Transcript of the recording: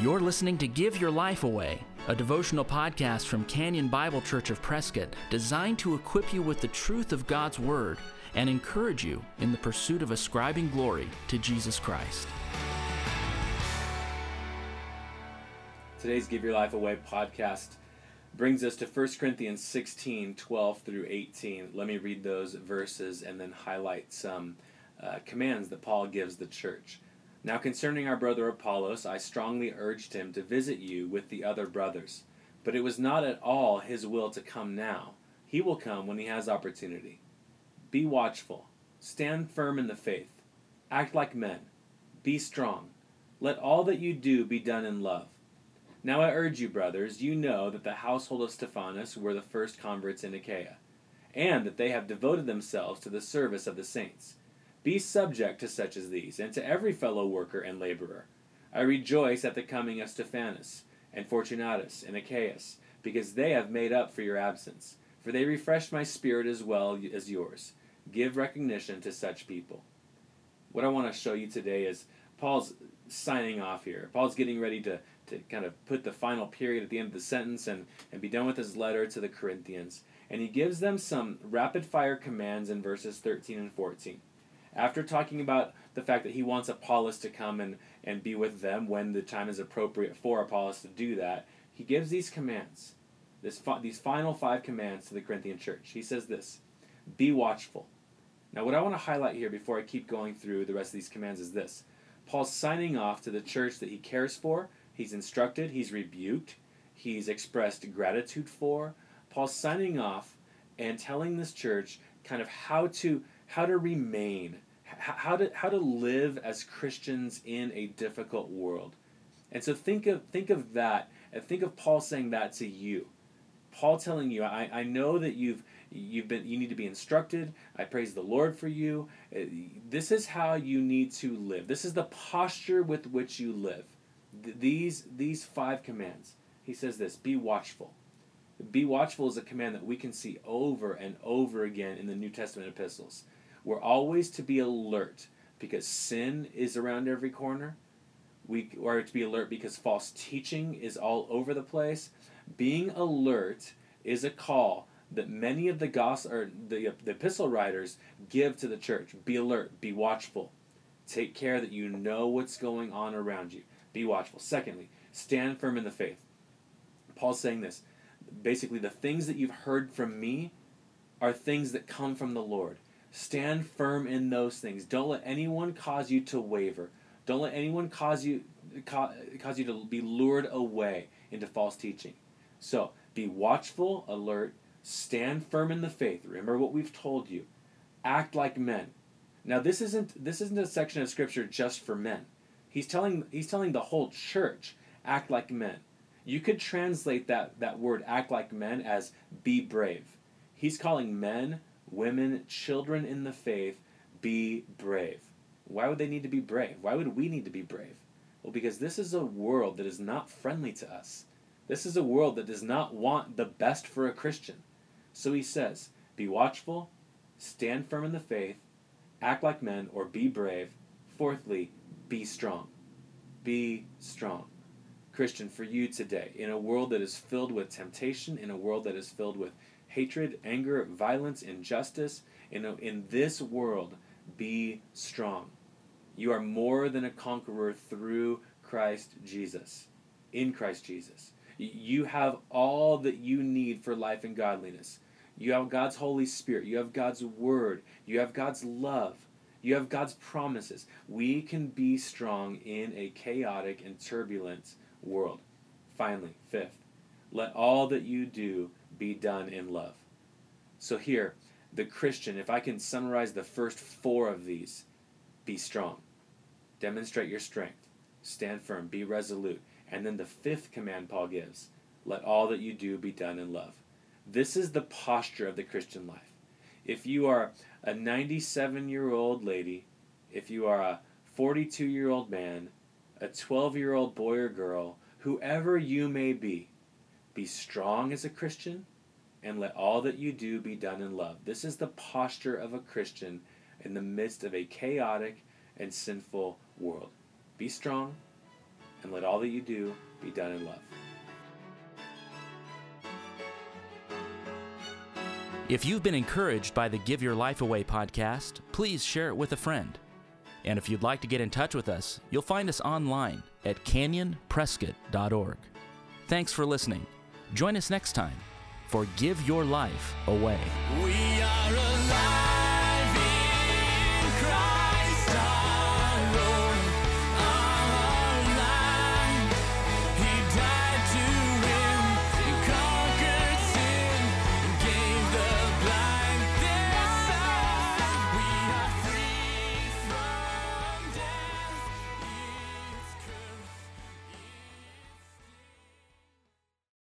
You're listening to Give Your Life Away, a devotional podcast from Canyon Bible Church of Prescott designed to equip you with the truth of God's Word and encourage you in the pursuit of ascribing glory to Jesus Christ. Today's Give Your Life Away podcast brings us to 1 Corinthians 16 12 through 18. Let me read those verses and then highlight some uh, commands that Paul gives the church. Now, concerning our brother Apollos, I strongly urged him to visit you with the other brothers. But it was not at all his will to come now. He will come when he has opportunity. Be watchful. Stand firm in the faith. Act like men. Be strong. Let all that you do be done in love. Now I urge you, brothers, you know that the household of Stephanas were the first converts in Achaia, and that they have devoted themselves to the service of the saints. Be subject to such as these, and to every fellow worker and laborer. I rejoice at the coming of Stephanas, and Fortunatus, and Achaicus, because they have made up for your absence. For they refreshed my spirit as well as yours. Give recognition to such people. What I want to show you today is Paul's signing off here. Paul's getting ready to, to kind of put the final period at the end of the sentence and, and be done with his letter to the Corinthians. And he gives them some rapid fire commands in verses 13 and 14 after talking about the fact that he wants Apollos to come and, and be with them when the time is appropriate for Apollos to do that, he gives these commands, this these final five commands to the Corinthian church. He says this Be watchful. Now, what I want to highlight here before I keep going through the rest of these commands is this Paul's signing off to the church that he cares for, he's instructed, he's rebuked, he's expressed gratitude for. Paul's signing off and telling this church kind of how to how to remain how to how to live as Christians in a difficult world. And so think of think of that and think of Paul saying that to you. Paul telling you, I, I know that you've you've been you need to be instructed. I praise the Lord for you. Uh, this is how you need to live. This is the posture with which you live. These these five commands. He says this, be watchful. Be watchful is a command that we can see over and over again in the New Testament epistles. We're always to be alert because sin is around every corner. We are to be alert because false teaching is all over the place. Being alert is a call that many of the gospel or the, the epistle writers give to the church. Be alert, be watchful. Take care that you know what's going on around you. Be watchful. Secondly, stand firm in the faith. Paul's saying this. Basically, the things that you've heard from me are things that come from the Lord. Stand firm in those things. Don't let anyone cause you to waver. Don't let anyone cause you cause you to be lured away into false teaching. So, be watchful, alert, stand firm in the faith. Remember what we've told you. Act like men. Now, this isn't this isn't a section of scripture just for men. He's telling he's telling the whole church, act like men. You could translate that that word act like men as be brave. He's calling men women, children in the faith, be brave. Why would they need to be brave? Why would we need to be brave? Well, because this is a world that is not friendly to us. This is a world that does not want the best for a Christian. So he says, Be watchful, stand firm in the faith, act like men, or be brave. Fourthly, be strong. Be strong. Christian, for you today, in a world that is filled with temptation, in a world that is filled with hatred, anger, violence, injustice. In, a, in this world, be strong. You are more than a conqueror through Christ Jesus. In Christ Jesus. You have all that you need for life and godliness. You have God's Holy Spirit. You have God's Word. You have God's love. You have God's promises. We can be strong in a chaotic and turbulent world. Finally, fifth, let all that you do be done in love. So here, the Christian, if I can summarize the first four of these, be strong. Demonstrate your strength. Stand firm. Be resolute. And then the fifth command Paul gives let all that you do be done in love. This is the posture of the Christian life. If you are a 97 year old lady, if you are a 42 year old man, a 12 year old boy or girl, whoever you may be, be strong as a Christian, and let all that you do be done in love. This is the posture of a Christian in the midst of a chaotic and sinful world. Be strong and let all that you do be done in love. If you've been encouraged by the Give Your Life Away podcast, please share it with a friend. And if you'd like to get in touch with us, you'll find us online at canyonprescott.org. Thanks for listening. Join us next time for Give Your Life Away. We